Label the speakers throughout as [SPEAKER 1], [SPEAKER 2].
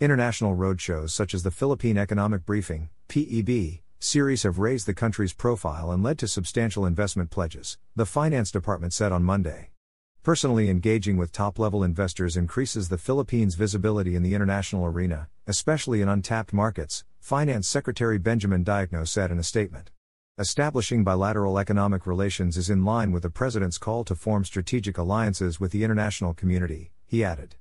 [SPEAKER 1] International roadshows such as the Philippine Economic Briefing, PEB, series have raised the country's profile and led to substantial investment pledges, the Finance Department said on Monday. Personally engaging with top level investors increases the Philippines' visibility in the international arena, especially in untapped markets, Finance Secretary Benjamin Diokno said in a statement. Establishing bilateral economic relations is in line with the President's call to form strategic alliances with the international community, he added.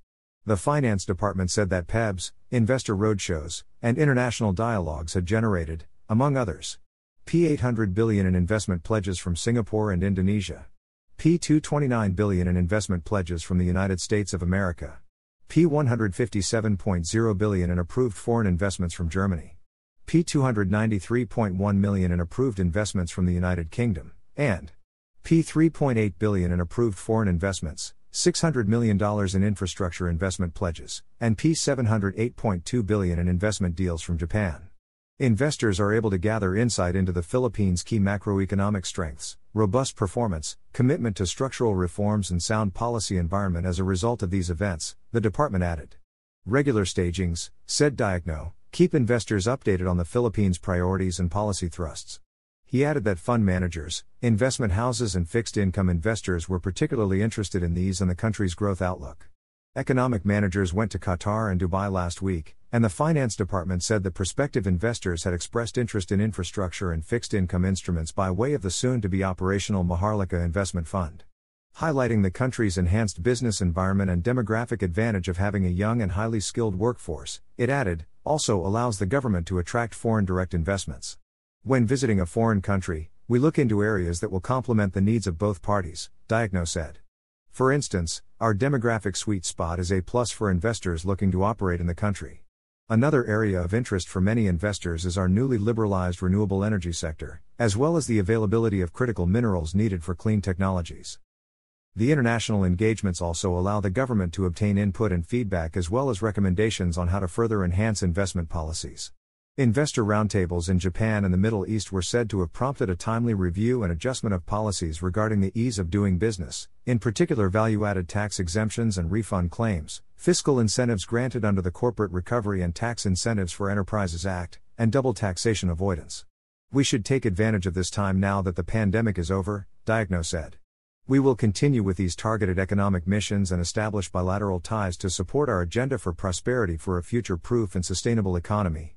[SPEAKER 1] The Finance Department said that PEBs, investor roadshows, and international dialogues had generated, among others, P800 billion in investment pledges from Singapore and Indonesia, P229 billion in investment pledges from the United States of America, P157.0 billion in approved foreign investments from Germany, P293.1 million in approved investments from the United Kingdom, and P3.8 billion in approved foreign investments, $600 million in infrastructure investment pledges, and P708.2 billion in investment deals from Japan. Investors are able to gather insight into the Philippines' key macroeconomic strengths, robust performance, commitment to structural reforms and sound policy environment as a result of these events, the department added. Regular stagings, said Diokno, keep investors updated on the Philippines' priorities and policy thrusts. He added that fund managers, investment houses, and fixed income investors were particularly interested in these and the country's growth outlook. Economic managers went to Qatar and Dubai last week, and the Finance Department said that prospective investors had expressed interest in infrastructure and fixed income instruments by way of the soon to be operational Maharlika Investment Fund. Highlighting the country's enhanced business environment and demographic advantage of having a young and highly skilled workforce, it added, also allows the government to attract foreign direct investments. When visiting a foreign country, we look into areas that will complement the needs of both parties, Diokno said. For instance, our demographic sweet spot is a plus for investors looking to operate in the country. Another area of interest for many investors is our newly liberalized renewable energy sector, as well as the availability of critical minerals needed for clean technologies. The international engagements also allow the government to obtain input and feedback as well as recommendations on how to further enhance investment policies. Investor roundtables in Japan and the Middle East were said to have prompted a timely review and adjustment of policies regarding the ease of doing business, in particular value added tax exemptions and refund claims, fiscal incentives granted under the Corporate Recovery and Tax Incentives for Enterprises Act, and double taxation avoidance. We should take advantage of this time now that the pandemic is over, Diokno said. We will continue with these targeted economic missions and establish bilateral ties to support our agenda for prosperity for a future proof and sustainable economy